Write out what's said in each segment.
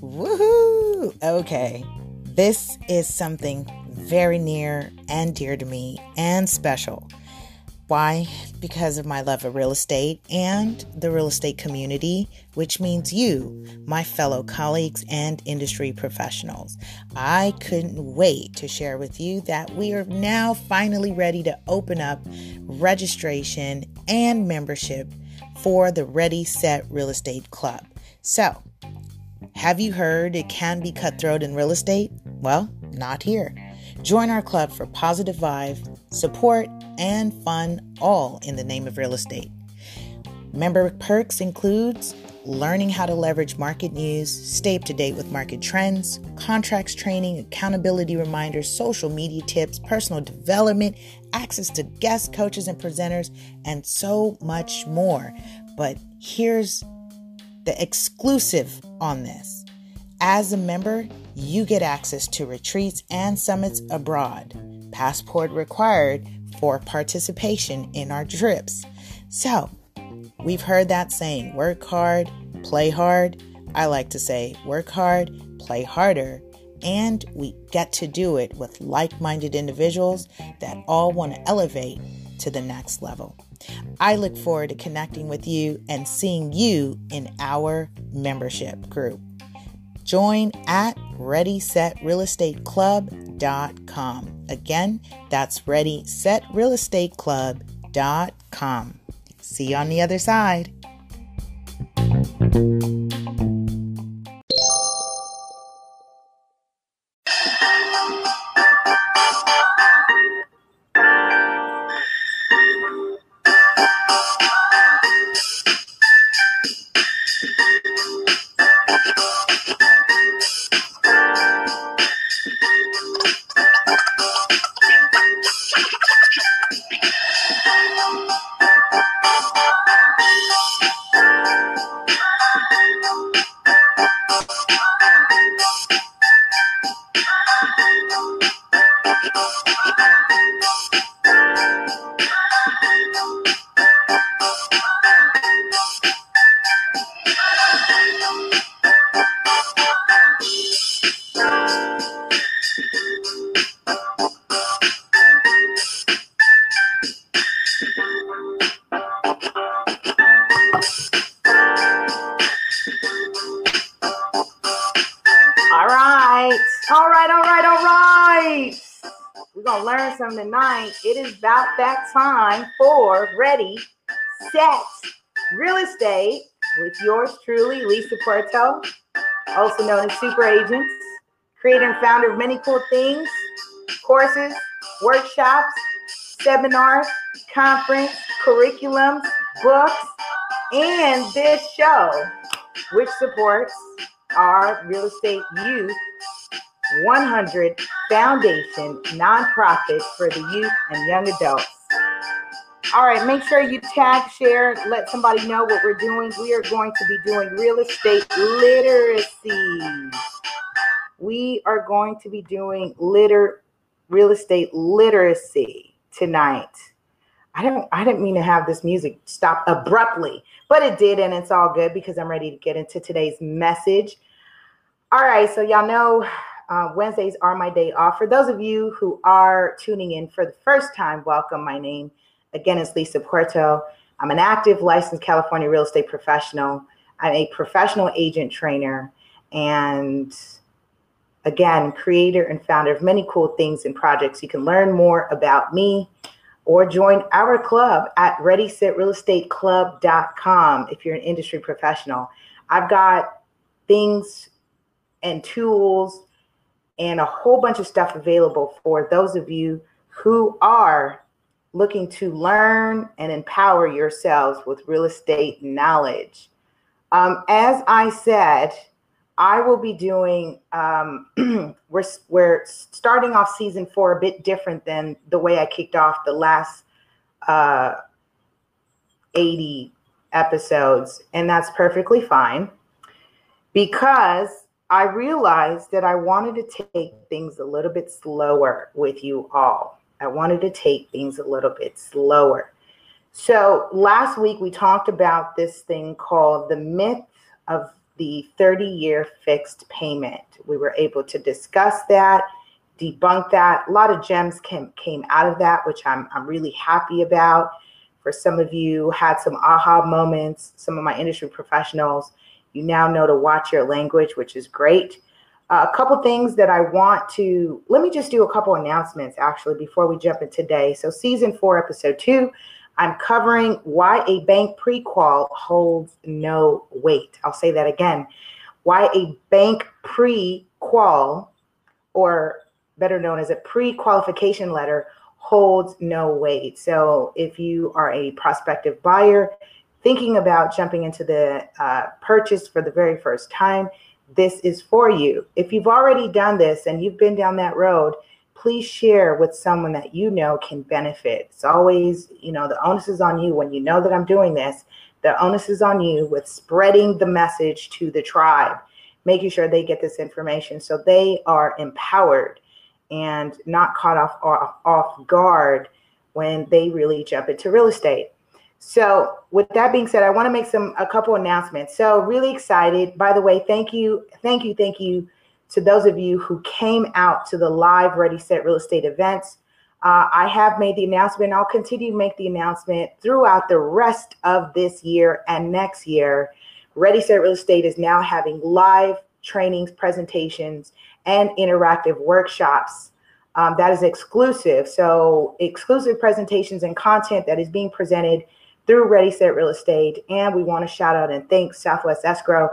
Woohoo! Okay, this is something very near and dear to me and special. Why? Because of my love of real estate and the real estate community, which means you, my fellow colleagues and industry professionals. I couldn't wait to share with you that we are now finally ready to open up registration and membership for the Ready Set Real Estate Club. So, have you heard it can be cutthroat in real estate? Well, not here. Join our club for positive vibe, support, and fun, all in the name of real estate. Member perks includes learning how to leverage market news, stay up to date with market trends, contracts training, accountability reminders, social media tips, personal development, access to guest coaches and presenters, and so much more. But here's the exclusive on this. As a member, you get access to retreats and summits abroad. Passport required for participation in our trips. So, we've heard that saying work hard, play hard. I like to say work hard, play harder, and we get to do it with like minded individuals that all want to elevate to the next level. I look forward to connecting with you and seeing you in our membership group. Join at ReadySetRealEstateClub.com. Again, that's ReadySetRealEstateClub.com. See you on the other side. Tonight, it is about that time for Ready, Set, Real Estate with yours truly, Lisa Puerto, also known as Super Agents, creator and founder of many cool things, courses, workshops, seminars, conference, curriculums, books, and this show, which supports our real estate youth 100 Foundation nonprofit for the youth and young adults. All right, make sure you tag, share, let somebody know what we're doing. We are going to be doing real estate literacy. We are going to be doing liter real estate literacy tonight. I don't I didn't mean to have this music stop abruptly, but it did and it's all good because I'm ready to get into today's message. All right, so y'all know uh, Wednesdays are my day off. For those of you who are tuning in for the first time, welcome. My name again is Lisa Puerto. I'm an active licensed California real estate professional. I'm a professional agent trainer and again, creator and founder of many cool things and projects. You can learn more about me or join our club at ReadySetRealEstateClub.com if you're an industry professional. I've got things and tools and a whole bunch of stuff available for those of you who are looking to learn and empower yourselves with real estate knowledge. Um, as I said, I will be doing, um, we're, we're starting off season four a bit different than the way I kicked off the last uh, 80 episodes, and that's perfectly fine because I realized that I wanted to take things a little bit slower with you all. I wanted to take things a little bit slower. So last week we talked about this thing called the myth of the 30 year fixed payment. We were able to discuss that, debunk that. A lot of gems came, came out of that, which I'm, I'm really happy about. For some of you, had some aha moments. Some of my industry professionals, you now know to watch your language, which is great. Uh, a couple things that I want to let me just do a couple announcements actually before we jump in today. So, season four, episode two, I'm covering why a bank pre-qual holds no weight. I'll say that again. Why a bank pre-qual, or better known as a pre-qualification letter, holds no weight. So if you are a prospective buyer thinking about jumping into the uh, purchase for the very first time, this is for you. If you've already done this and you've been down that road, please share with someone that you know can benefit. It's always, you know, the onus is on you when you know that I'm doing this. The onus is on you with spreading the message to the tribe, making sure they get this information so they are empowered and not caught off, off, off guard when they really jump into real estate. So, with that being said, I want to make some a couple announcements. So, really excited. By the way, thank you, thank you, thank you to those of you who came out to the live Ready Set Real Estate events. Uh, I have made the announcement. I'll continue to make the announcement throughout the rest of this year and next year. Ready Set Real Estate is now having live trainings, presentations, and interactive workshops. Um, that is exclusive. So, exclusive presentations and content that is being presented through Ready Set Real Estate. And we want to shout out and thank Southwest Escrow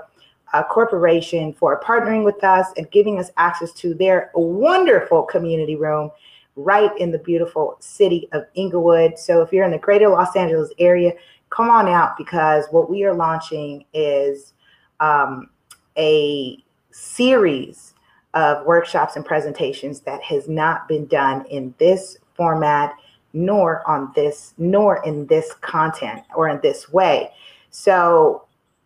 uh, Corporation for partnering with us and giving us access to their wonderful community room right in the beautiful city of Inglewood. So if you're in the greater Los Angeles area, come on out because what we are launching is um, a series of workshops and presentations that has not been done in this format nor on this nor in this content or in this way so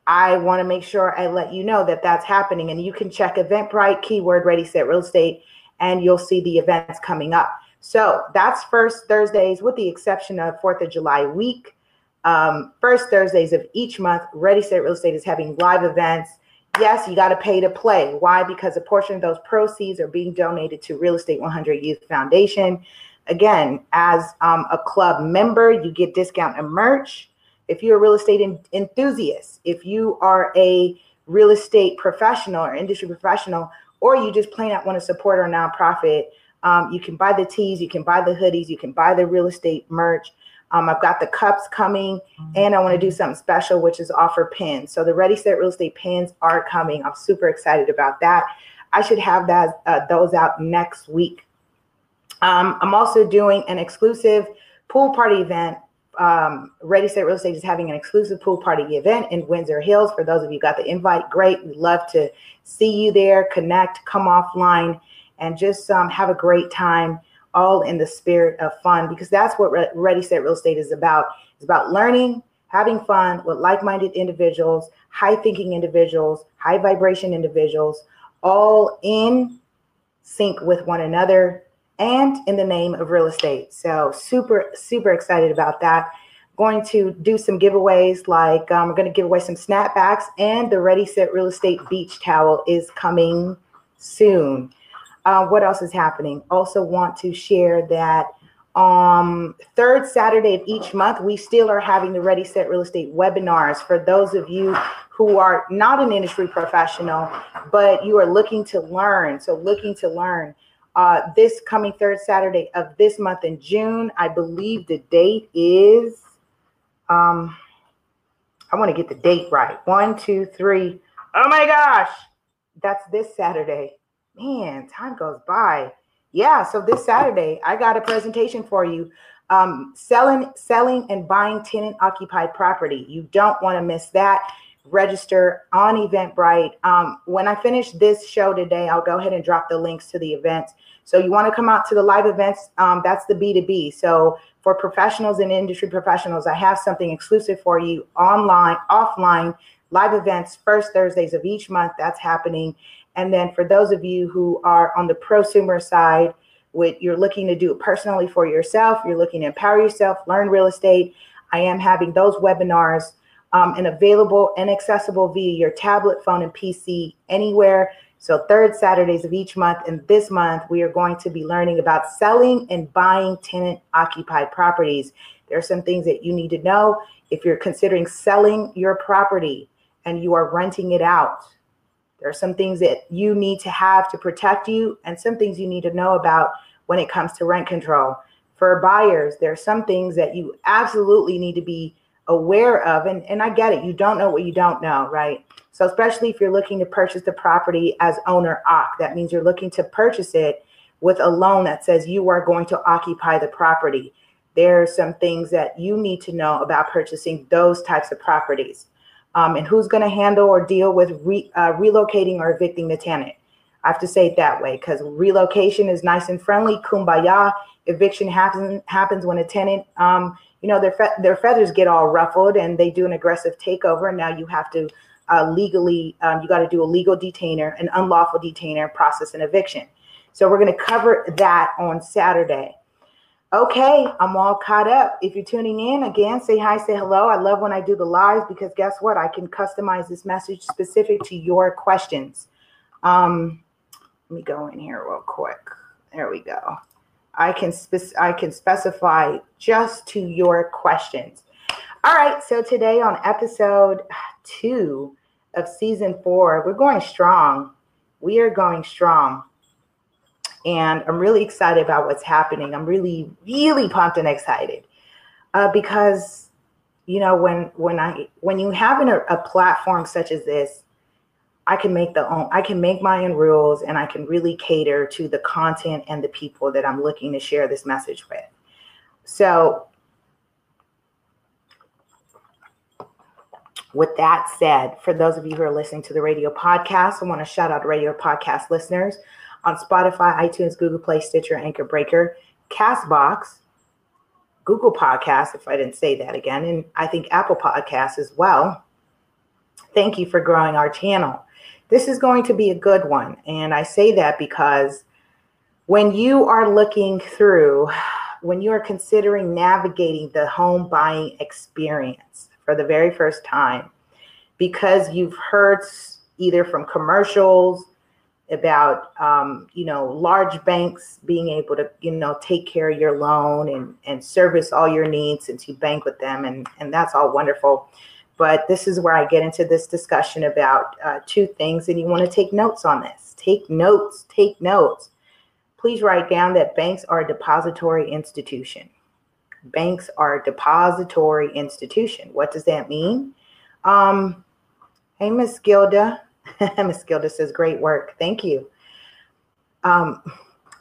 I want to make sure I let you know that that's happening. And you can check Eventbrite, keyword ready, set real estate, and you'll see the events coming up. So that's first Thursdays, with the exception of 4th of July week. Um, first Thursdays of each month, Ready Set Real Estate is having live events. Yes, you got to pay to play. Why? Because a portion of those proceeds are being donated to Real Estate 100 Youth Foundation. Again, as um, a club member, you get discount and merch if you're a real estate in, enthusiast, if you are a real estate professional or industry professional, or you just plain out want to support our nonprofit, um, you can buy the tees, you can buy the hoodies, you can buy the real estate merch. Um, I've got the cups coming, and I want to do something special, which is offer pins. So the Ready Set Real Estate pins are coming. I'm super excited about that. I should have that uh, those out next week. Um, I'm also doing an exclusive pool party event um, Ready Set Real Estate is having an exclusive pool party event in Windsor Hills. For those of you got the invite, great. We'd love to see you there, connect, come offline, and just um, have a great time, all in the spirit of fun, because that's what Re- Ready Set Real Estate is about. It's about learning, having fun with like-minded individuals, high-thinking individuals, high vibration individuals, all in sync with one another and in the name of real estate. So super, super excited about that. Going to do some giveaways like um, we're going to give away some snapbacks and the Ready Set Real Estate Beach Towel is coming soon. Uh, what else is happening? Also want to share that um third Saturday of each month, we still are having the Ready Set Real Estate webinars for those of you who are not an industry professional, but you are looking to learn. So looking to learn uh, this coming third Saturday of this month in June. I believe the date is, um, I want to get the date right. One, two, three. Oh my gosh, that's this Saturday. Man, time goes by. Yeah, so this Saturday, I got a presentation for you. Um, selling, selling, and buying tenant occupied property. You don't want to miss that register on Eventbrite. Um, when I finish this show today, I'll go ahead and drop the links to the events. So you want to come out to the live events, um, that's the B2B. So for professionals and industry professionals, I have something exclusive for you online, offline, live events, first Thursdays of each month. That's happening. And then for those of you who are on the prosumer side, with you're looking to do it personally for yourself, you're looking to empower yourself, learn real estate. I am having those webinars um, and available and accessible via your tablet, phone, and PC anywhere. So, third Saturdays of each month. And this month, we are going to be learning about selling and buying tenant occupied properties. There are some things that you need to know if you're considering selling your property and you are renting it out. There are some things that you need to have to protect you, and some things you need to know about when it comes to rent control. For buyers, there are some things that you absolutely need to be aware of. And, and I get it, you don't know what you don't know, right? So, especially if you're looking to purchase the property as owner OC, that means you're looking to purchase it with a loan that says you are going to occupy the property. There are some things that you need to know about purchasing those types of properties. Um, and who's going to handle or deal with re, uh, relocating or evicting the tenant. I have to say it that way because relocation is nice and friendly, kumbaya. Eviction happens happens when a tenant, um, you know, their fe- their feathers get all ruffled and they do an aggressive takeover. And now you have to uh, legally, um, you got to do a legal detainer, an unlawful detainer, process an eviction. So we're going to cover that on Saturday. Okay, I'm all caught up. If you're tuning in, again, say hi, say hello. I love when I do the lives because guess what? I can customize this message specific to your questions. Um, let me go in here real quick. There we go. I can I can specify just to your questions. All right, so today on episode two of season four, we're going strong. We are going strong and I'm really excited about what's happening. I'm really, really pumped and excited uh, because you know when when I when you have a platform such as this, I can make the own I can make my own rules and I can really cater to the content and the people that I'm looking to share this message with. So with that said, for those of you who are listening to the radio podcast, I want to shout out radio podcast listeners on Spotify, iTunes, Google Play, Stitcher, Anchor Breaker, Castbox, Google Podcasts, if I didn't say that again, and I think Apple Podcasts as well. Thank you for growing our channel. This is going to be a good one. And I say that because when you are looking through, when you are considering navigating the home buying experience for the very first time, because you've heard either from commercials, about um, you know large banks being able to you know take care of your loan and and service all your needs since you bank with them and and that's all wonderful but this is where i get into this discussion about uh, two things and you want to take notes on this take notes take notes please write down that banks are a depository institution banks are a depository institution what does that mean um, hey miss gilda Miss Gilda says, great work. Thank you. Um,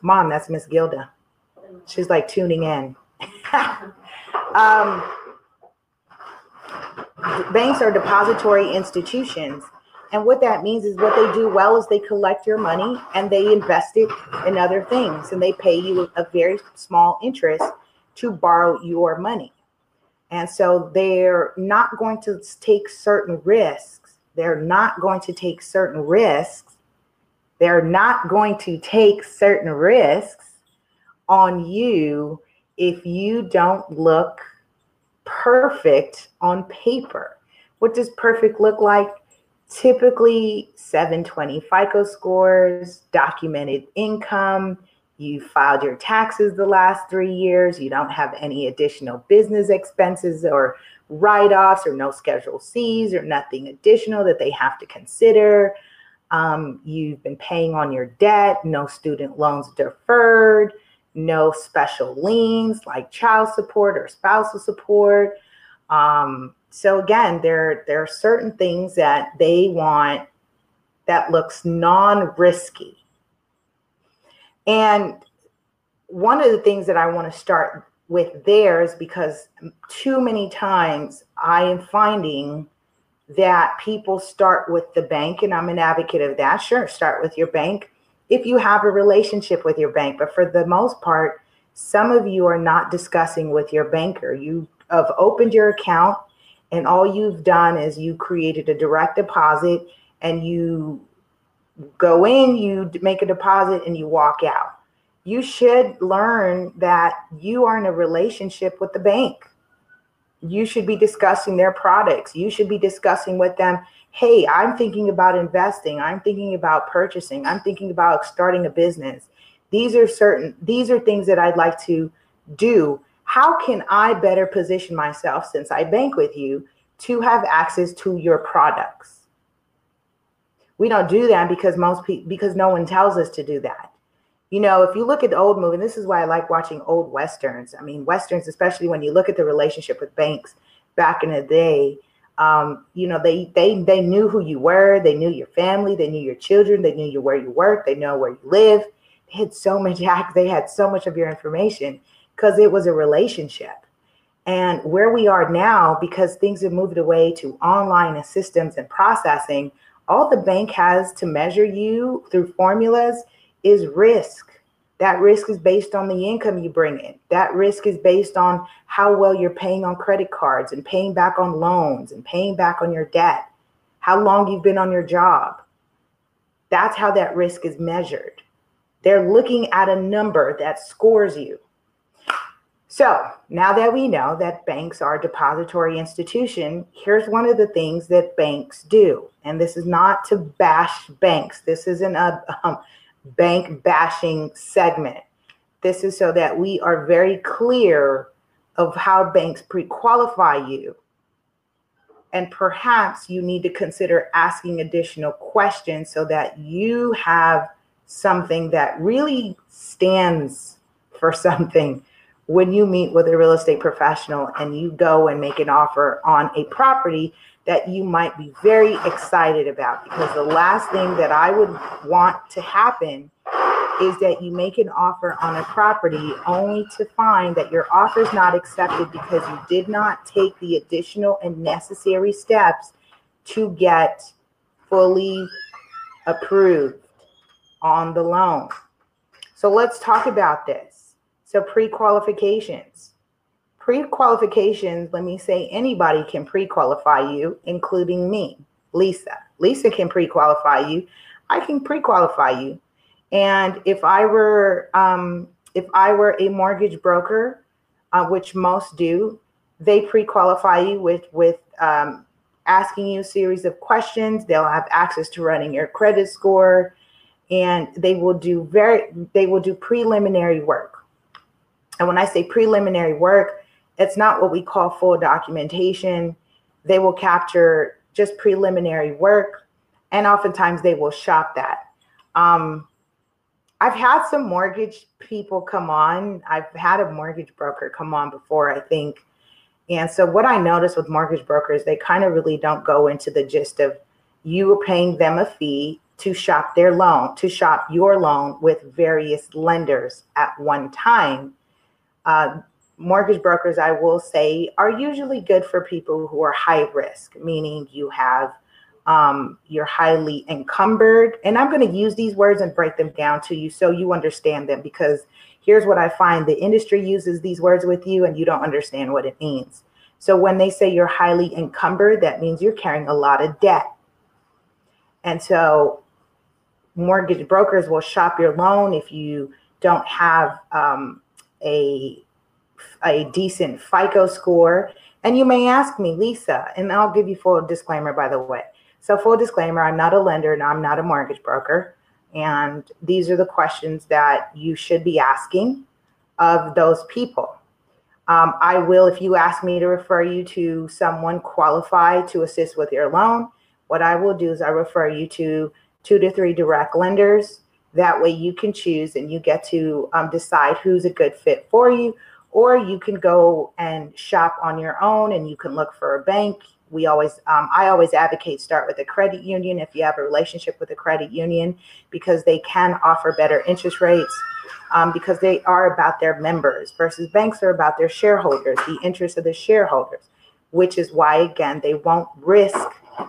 Mom, that's Miss Gilda. She's like tuning in. um, banks are depository institutions. And what that means is what they do well is they collect your money and they invest it in other things and they pay you a very small interest to borrow your money. And so they're not going to take certain risks they're not going to take certain risks. They're not going to take certain risks on you if you don't look perfect on paper. What does perfect look like? Typically 720 FICO scores, documented income, you filed your taxes the last three years, you don't have any additional business expenses or write offs or no Schedule C's or nothing additional that they have to consider. Um, you've been paying on your debt, no student loans deferred, no special liens like child support or spousal support. Um, so again, there there are certain things that they want that looks non-risky. And one of the things that I want to start with theirs because too many times I am finding that people start with the bank, and I'm an advocate of that. Sure, start with your bank if you have a relationship with your bank. But for the most part, some of you are not discussing with your banker. You have opened your account, and all you've done is you created a direct deposit, and you go in, you make a deposit, and you walk out you should learn that you are in a relationship with the bank. you should be discussing their products. You should be discussing with them, hey, I'm thinking about investing. I'm thinking about purchasing. I'm thinking about starting a business. These are certain, these are things that I'd like to do. How can I better position myself since I bank with you to have access to your products? We don't do that because most people, because no one tells us to do that. You know, if you look at the old movie, this is why I like watching old westerns. I mean, westerns, especially when you look at the relationship with banks back in the day. Um, you know, they they they knew who you were, they knew your family, they knew your children, they knew you where you work, they know where you live. They had so much they had so much of your information because it was a relationship. And where we are now, because things have moved away to online and systems and processing, all the bank has to measure you through formulas is risk. That risk is based on the income you bring in. That risk is based on how well you're paying on credit cards and paying back on loans and paying back on your debt, how long you've been on your job. That's how that risk is measured. They're looking at a number that scores you. So now that we know that banks are a depository institution, here's one of the things that banks do. And this is not to bash banks. This isn't a um, bank bashing segment. This is so that we are very clear of how banks pre qualify you. And perhaps you need to consider asking additional questions so that you have something that really stands for something when you meet with a real estate professional and you go and make an offer on a property that you might be very excited about because the last thing that I would want to happen is that you make an offer on a property only to find that your offer is not accepted because you did not take the additional and necessary steps to get fully approved on the loan. So let's talk about this. So pre qualifications pre-qualifications, let me say anybody can pre-qualify you, including me, Lisa. Lisa can pre-qualify you. I can pre-qualify you. And if I were um, if I were a mortgage broker, uh, which most do, they pre-qualify you with with um, asking you a series of questions. They'll have access to running your credit score, and they will do very they will do preliminary work. And when I say preliminary work, it's not what we call full documentation. They will capture just preliminary work, and oftentimes they will shop that. Um, I've had some mortgage people come on. I've had a mortgage broker come on before, I think. And so, what I notice with mortgage brokers, they kind of really don't go into the gist of you are paying them a fee to shop their loan, to shop your loan with various lenders at one time. Uh, mortgage brokers, I will say, are usually good for people who are high risk, meaning you have um, you're highly encumbered. And I'm going to use these words and break them down to you so you understand them because here's what I find the industry uses these words with you and you don't understand what it means. So when they say you're highly encumbered, that means you're carrying a lot of debt. And so mortgage brokers will shop your loan if you don't have um, a a decent FICO score. And you may ask me, Lisa, and I'll give you full disclaimer, by the way. So, full disclaimer I'm not a lender and I'm not a mortgage broker. And these are the questions that you should be asking of those people. Um, I will, if you ask me to refer you to someone qualified to assist with your loan, what I will do is I refer you to two to three direct lenders. That way you can choose and you get to um, decide who's a good fit for you or you can go and shop on your own and you can look for a bank. We always um, i always advocate start with a credit union if you have a relationship with a credit union because they can offer better interest rates um, because they are about their members versus banks are about their shareholders the interest of the shareholders which is why again they won't risk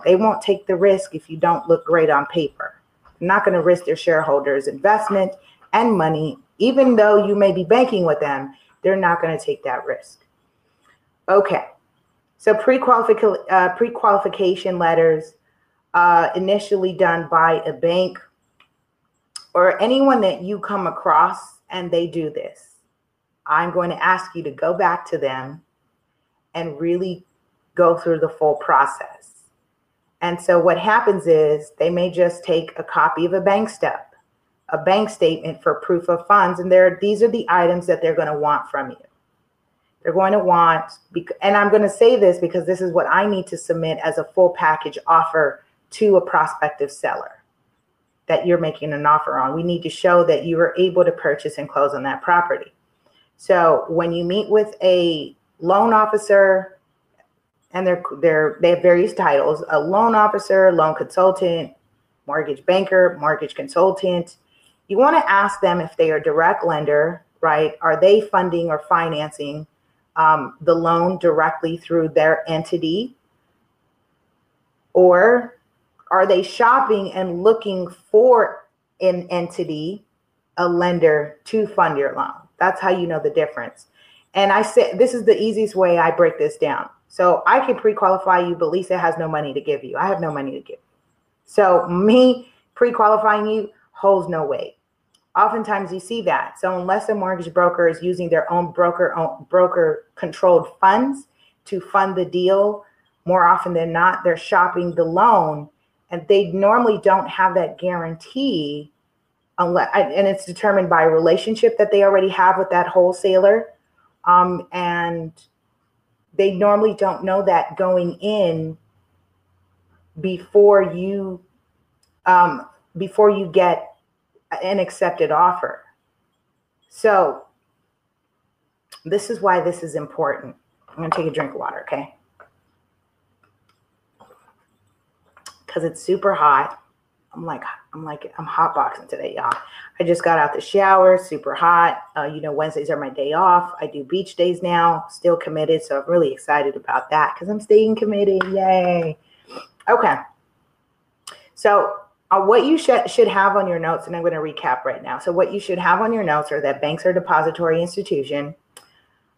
they won't take the risk if you don't look great on paper. They're not going to risk their shareholders investment and money even though you may be banking with them they're not going to take that risk. Okay. So pre-qualification, uh, pre-qualification letters uh, initially done by a bank or anyone that you come across and they do this. I'm going to ask you to go back to them and really go through the full process. And so what happens is they may just take a copy of a bank step, a bank statement for proof of funds, and there these are the items that they're going to want from you. They're going to want, and I'm going to say this because this is what I need to submit as a full package offer to a prospective seller that you're making an offer on. We need to show that you are able to purchase and close on that property. So when you meet with a loan officer, and they're they're they have various titles: a loan officer, loan consultant, mortgage banker, mortgage consultant. You want to ask them if they are direct lender, right? Are they funding or financing um, the loan directly through their entity? Or are they shopping and looking for an entity, a lender to fund your loan? That's how you know the difference. And I said, this is the easiest way I break this down. So I can pre qualify you, but Lisa has no money to give you. I have no money to give. So me pre qualifying you holds no weight. Oftentimes you see that. So unless a mortgage broker is using their own broker broker controlled funds to fund the deal, more often than not, they're shopping the loan and they normally don't have that guarantee unless and it's determined by a relationship that they already have with that wholesaler um, and they normally don't know that going in before you um, before you get an accepted offer so this is why this is important i'm going to take a drink of water okay because it's super hot. I'm like, I'm like, I'm hot boxing today, y'all. I just got out the shower, super hot. Uh, you know, Wednesdays are my day off. I do beach days now, still committed. So I'm really excited about that because I'm staying committed. Yay. Okay. So, uh, what you should should have on your notes, and I'm going to recap right now. So, what you should have on your notes are that banks are depository institution,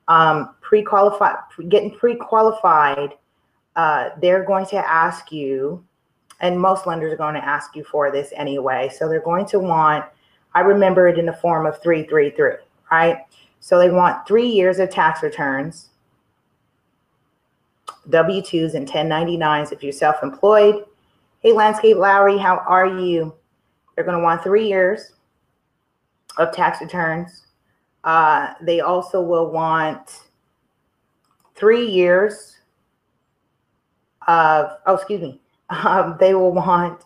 um, pre-qualified, getting pre-qualified. Uh, they're going to ask you and most lenders are going to ask you for this anyway. So they're going to want, I remember it in the form of 333, right? So they want three years of tax returns, W 2s and 1099s if you're self employed. Hey, Landscape Lowry, how are you? They're going to want three years of tax returns. Uh, they also will want three years of, oh, excuse me, um, they will want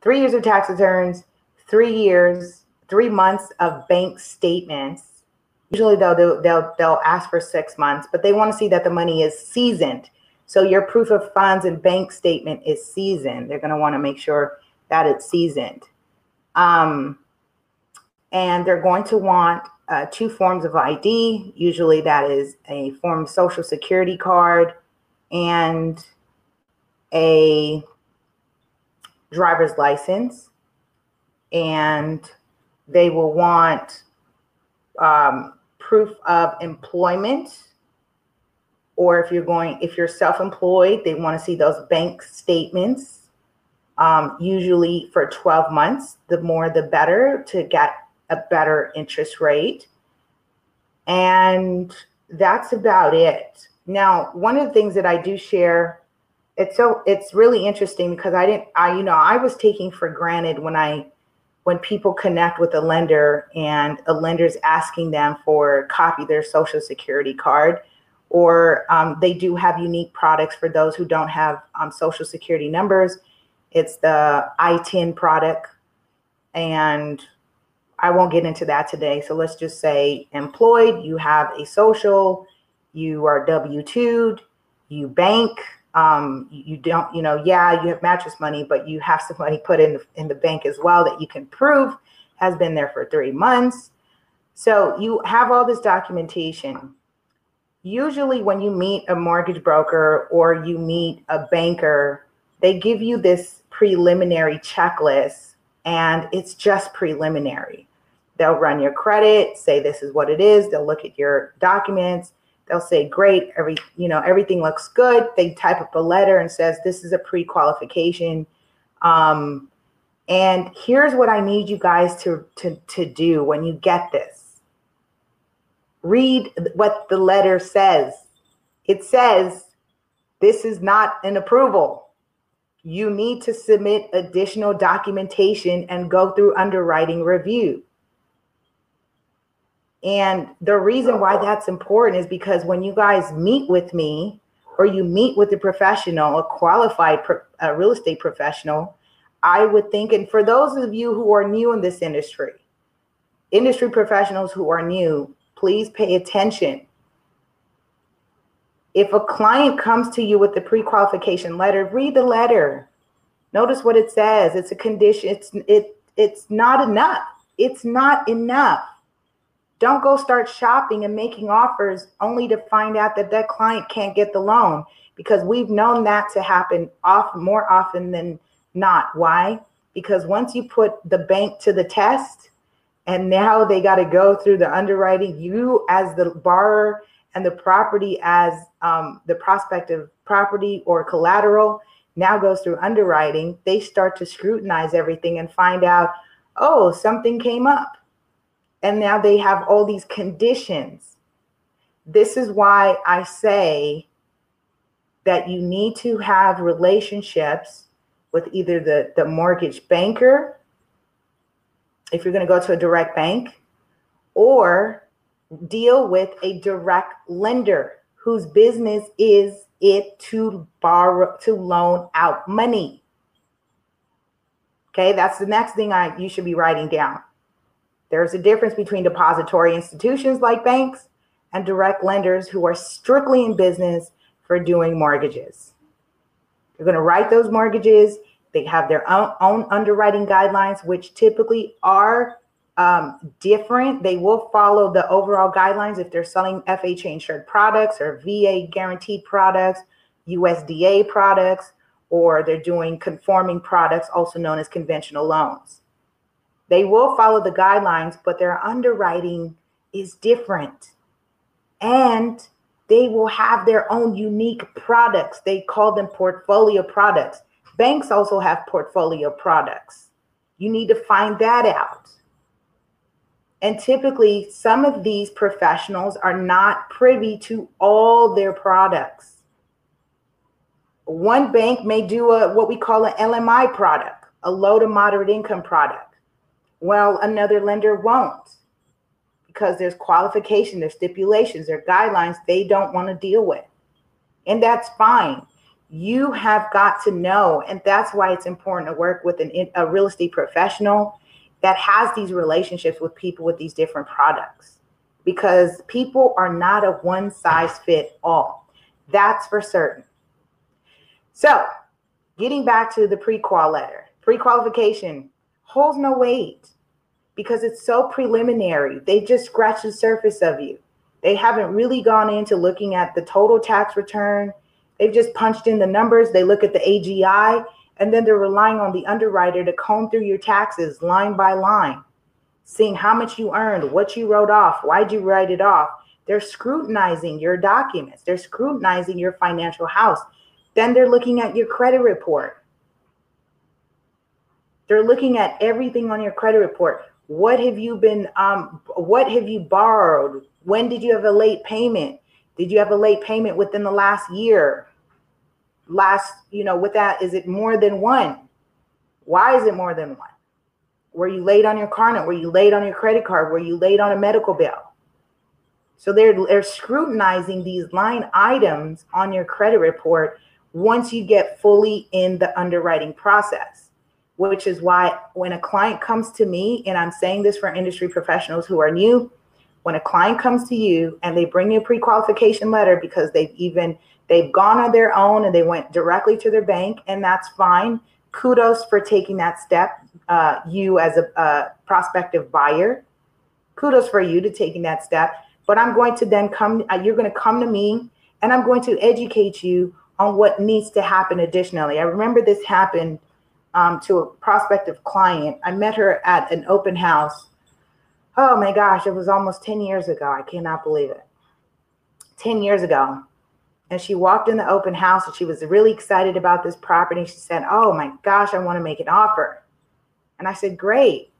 three years of tax returns, three years, three months of bank statements. Usually they'll do, they'll they'll ask for six months, but they want to see that the money is seasoned. So your proof of funds and bank statement is seasoned. They're going to want to make sure that it's seasoned. Um, and they're going to want uh, two forms of ID. Usually that is a form of social security card and a driver's license and they will want um, proof of employment or if you're going if you're self-employed they want to see those bank statements um, usually for 12 months the more the better to get a better interest rate. And that's about it. Now one of the things that i do share it's so it's really interesting because I didn't I you know I was taking for granted when I when people connect with a lender and a lender's asking them for copy their social security card or um, they do have unique products for those who don't have um, social security numbers it's the ITIN product and i won't get into that today so let's just say employed you have a social you are w2'd you bank um, you don't, you know, yeah, you have mattress money, but you have some money put in in the bank as well that you can prove has been there for three months. So you have all this documentation. Usually, when you meet a mortgage broker or you meet a banker, they give you this preliminary checklist, and it's just preliminary. They'll run your credit, say this is what it is. They'll look at your documents they'll say great every you know everything looks good they type up a letter and says this is a pre-qualification um, and here's what i need you guys to to to do when you get this read what the letter says it says this is not an approval. You need to submit additional documentation and go through underwriting review. And the reason why that's important is because when you guys meet with me or you meet with a professional, a qualified pro, a real estate professional, I would think, and for those of you who are new in this industry, industry professionals who are new, please pay attention. If a client comes to you with the pre-qualification letter, read the letter. Notice what it says. It's a condition. It's it it's not enough. It's not enough. Don't go start shopping and making offers only to find out that that client can't get the loan because we've known that to happen off more often than not. Why? Because once you put the bank to the test and now they got to go through the underwriting, you as the borrower and the property as um, the prospective property or collateral now goes through underwriting, they start to scrutinize everything and find out, oh, something came up and now they have all these conditions. This is why I say that you need to have relationships with either the, the mortgage banker, if you're going to go to a direct bank, or deal with a direct lender whose business is it to borrow to loan out money. Okay, that's the next thing I you should be writing down. There's a difference between depository institutions like banks and direct lenders who are strictly in business for doing mortgages. you're going to write those mortgages. They have their own, own underwriting guidelines, which typically are um, different. They will follow the overall guidelines if they're selling FHA insured products or VA guaranteed products, USDA products, or they're doing conforming products, also known as conventional loans. They will follow the guidelines, but their underwriting is different. And they will have their own unique products. They call them portfolio products. Banks also have portfolio products. You need to find that out. And typically, some of these professionals are not privy to all their products. One bank may do a what we call an LMI product, a low to moderate income product. Well, another lender won't because there's qualification, there's stipulations, there are guidelines they don't want to deal with. And that's fine. You have got to know, and that's why it's important to work with an, a real estate professional that has these relationships with people with these different products because people are not a one size fit all. That's for certain. So, getting back to the pre qual letter, pre qualification holds no weight because it's so preliminary. They just scratch the surface of you. They haven't really gone into looking at the total tax return. They've just punched in the numbers. They look at the AGI, and then they're relying on the underwriter to comb through your taxes line by line, seeing how much you earned, what you wrote off, why'd you write it off. They're scrutinizing your documents, they're scrutinizing your financial house. Then they're looking at your credit report. They're looking at everything on your credit report. What have you been um what have you borrowed? When did you have a late payment? Did you have a late payment within the last year? Last, you know, with that, is it more than one? Why is it more than one? Were you late on your car note? Were you late on your credit card? Were you late on a medical bill? So they're they're scrutinizing these line items on your credit report once you get fully in the underwriting process which is why when a client comes to me, and I'm saying this for industry professionals who are new, when a client comes to you and they bring you a pre-qualification letter because they've even they've gone on their own and they went directly to their bank, and that's fine. Kudos for taking that step. Uh, you as a, a prospective buyer, kudos for you to taking that step. But I'm going to then come. Uh, you're going to come to me, and I'm going to educate you on what needs to happen additionally. I remember this happened um, to a prospective client. I met her at an open house. Oh my gosh, it was almost 10 years ago. I cannot believe it. 10 years ago. And she walked in the open house and she was really excited about this property. She said, Oh my gosh, I want to make an offer. And I said, Great.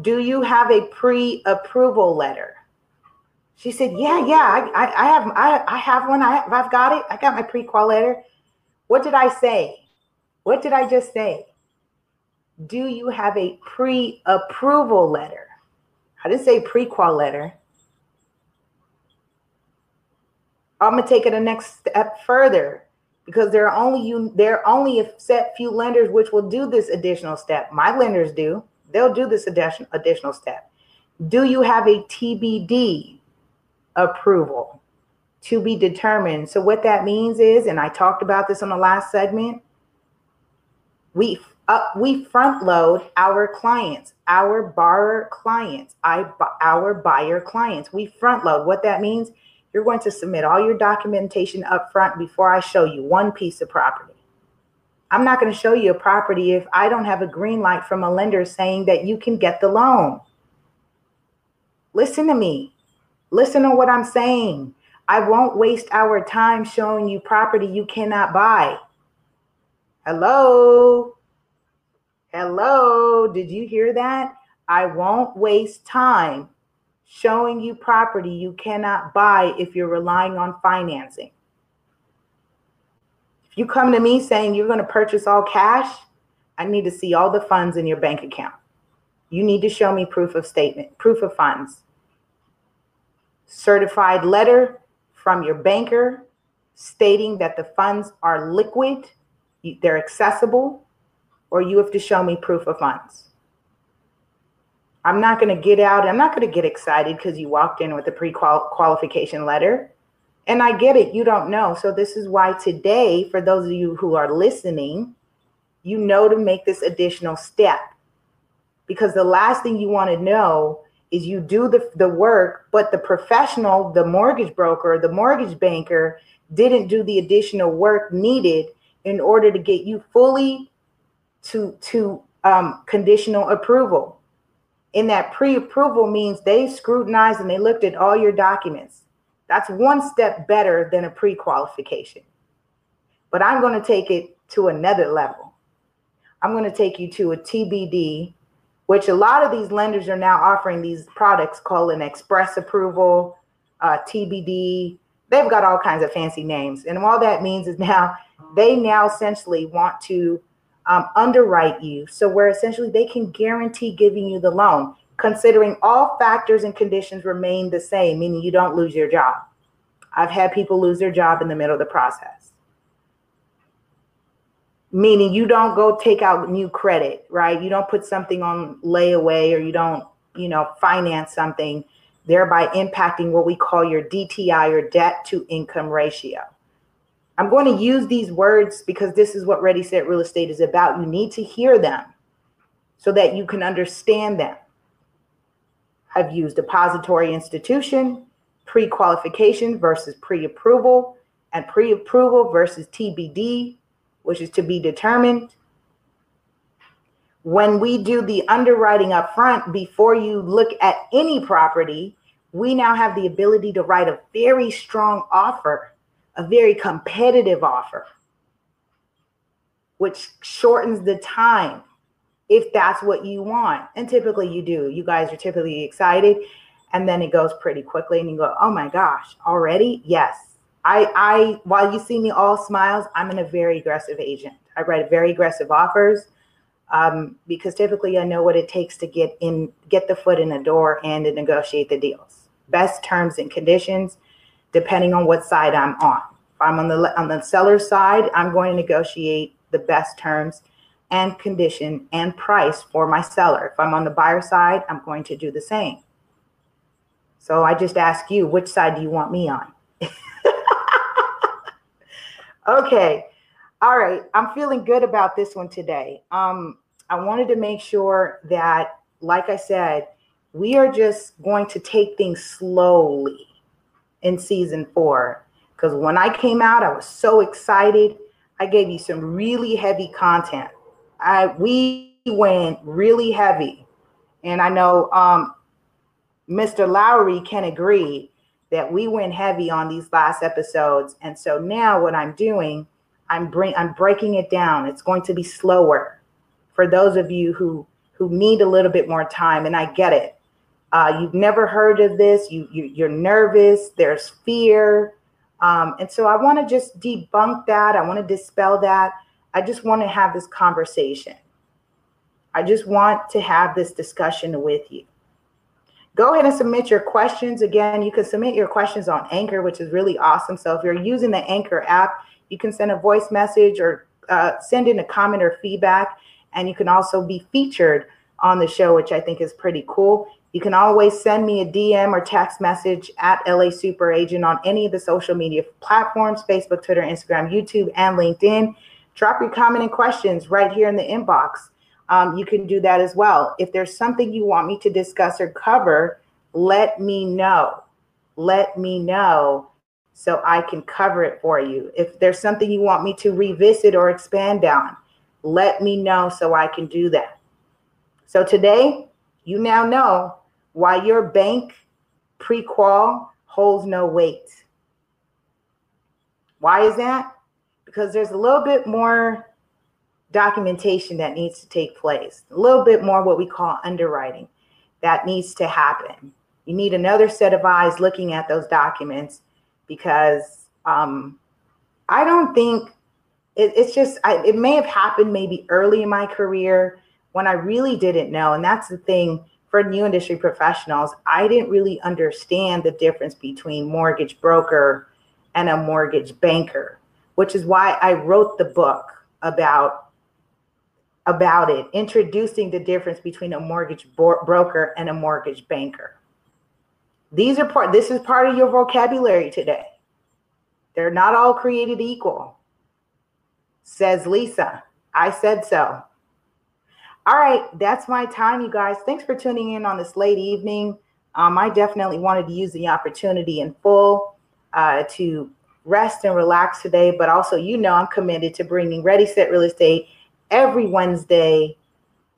Do you have a pre approval letter? She said, Yeah, yeah, I, I, I have I, I have one. I have, I've got it. I got my pre-qual letter. What did I say? What did I just say? Do you have a pre-approval letter? I didn't say pre-qual letter. I'm gonna take it a next step further because there are only you there are only a set few lenders which will do this additional step. My lenders do. They'll do this addition, additional step. Do you have a TBD approval to be determined? So what that means is, and I talked about this on the last segment, we uh, we front load our clients, our borrower clients, I, our buyer clients. We front load. What that means you're going to submit all your documentation up front before I show you one piece of property. I'm not going to show you a property if I don't have a green light from a lender saying that you can get the loan. Listen to me. Listen to what I'm saying. I won't waste our time showing you property you cannot buy. Hello? Hello? Did you hear that? I won't waste time showing you property you cannot buy if you're relying on financing. If you come to me saying you're going to purchase all cash, I need to see all the funds in your bank account. You need to show me proof of statement, proof of funds. Certified letter from your banker stating that the funds are liquid, they're accessible, or you have to show me proof of funds. I'm not going to get out. I'm not going to get excited because you walked in with a pre qualification letter. And I get it. You don't know. So, this is why today, for those of you who are listening, you know to make this additional step. Because the last thing you want to know is you do the, the work, but the professional, the mortgage broker, the mortgage banker didn't do the additional work needed in order to get you fully to, to um, conditional approval in that pre-approval means they scrutinized and they looked at all your documents. That's one step better than a pre-qualification. But I'm going to take it to another level. I'm going to take you to a TBD, which a lot of these lenders are now offering these products called an express approval, uh, TBD. They've got all kinds of fancy names. And all that means is now they now essentially want to um, underwrite you. So, where essentially they can guarantee giving you the loan, considering all factors and conditions remain the same, meaning you don't lose your job. I've had people lose their job in the middle of the process. Meaning you don't go take out new credit, right? You don't put something on layaway or you don't, you know, finance something, thereby impacting what we call your DTI or debt to income ratio. I'm going to use these words because this is what Ready Set Real Estate is about. You need to hear them so that you can understand them. I've used depository institution, pre qualification versus pre approval, and pre approval versus TBD, which is to be determined. When we do the underwriting up front before you look at any property, we now have the ability to write a very strong offer a very competitive offer, which shortens the time if that's what you want. And typically you do. You guys are typically excited and then it goes pretty quickly and you go, "Oh my gosh, already?" Yes. I I while you see me all smiles, I'm in a very aggressive agent. I write very aggressive offers um, because typically I know what it takes to get in, get the foot in the door and to negotiate the deals. Best terms and conditions depending on what side I'm on. If I'm on the on the seller side, I'm going to negotiate the best terms and condition and price for my seller. If I'm on the buyer side, I'm going to do the same. So I just ask you, which side do you want me on? okay. All right. I'm feeling good about this one today. Um, I wanted to make sure that, like I said, we are just going to take things slowly in season four. Because when I came out, I was so excited. I gave you some really heavy content. I we went really heavy. And I know um, Mr. Lowry can agree that we went heavy on these last episodes. And so now what I'm doing, I'm bring I'm breaking it down. It's going to be slower for those of you who who need a little bit more time and I get it uh, you've never heard of this, you, you are nervous, there's fear, um, and so I want to just debunk that. I want to dispel that. I just want to have this conversation. I just want to have this discussion with you. Go ahead and submit your questions. Again, you can submit your questions on Anchor, which is really awesome. So if you're using the Anchor app, you can send a voice message or uh, send in a comment or feedback. And you can also be featured on the show, which I think is pretty cool. You can always send me a DM or text message at LA Super Agent on any of the social media platforms Facebook, Twitter, Instagram, YouTube, and LinkedIn. Drop your comment and questions right here in the inbox. Um, you can do that as well. If there's something you want me to discuss or cover, let me know. Let me know so I can cover it for you. If there's something you want me to revisit or expand on, let me know so I can do that. So today, you now know why your bank pre-qual holds no weight. Why is that? Because there's a little bit more documentation that needs to take place, a little bit more what we call underwriting that needs to happen. You need another set of eyes looking at those documents because um, I don't think it, it's just, I, it may have happened maybe early in my career when I really didn't know. And that's the thing for new industry professionals, I didn't really understand the difference between mortgage broker and a mortgage banker, which is why I wrote the book about about it, introducing the difference between a mortgage broker and a mortgage banker. These are part this is part of your vocabulary today. They're not all created equal. Says Lisa. I said so. All right, that's my time, you guys. Thanks for tuning in on this late evening. Um, I definitely wanted to use the opportunity in full uh, to rest and relax today, but also, you know, I'm committed to bringing Ready Set Real Estate every Wednesday,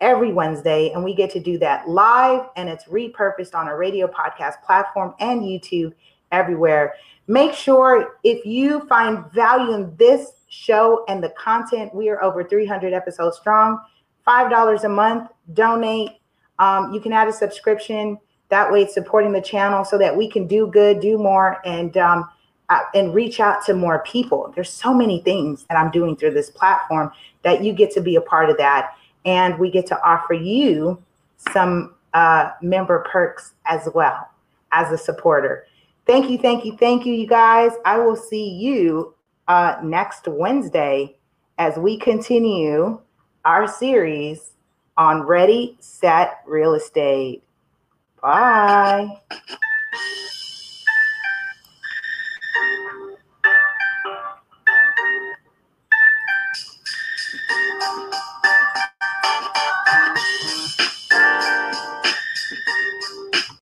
every Wednesday, and we get to do that live and it's repurposed on a radio podcast platform and YouTube everywhere. Make sure if you find value in this show and the content, we are over 300 episodes strong $5 a month, donate. Um, you can add a subscription. That way, it's supporting the channel so that we can do good, do more, and um, uh, and reach out to more people. There's so many things that I'm doing through this platform that you get to be a part of that, and we get to offer you some uh, member perks as well as a supporter. Thank you, thank you, thank you, you guys. I will see you uh, next Wednesday as we continue our series on Ready, Set, Real Estate. Bye.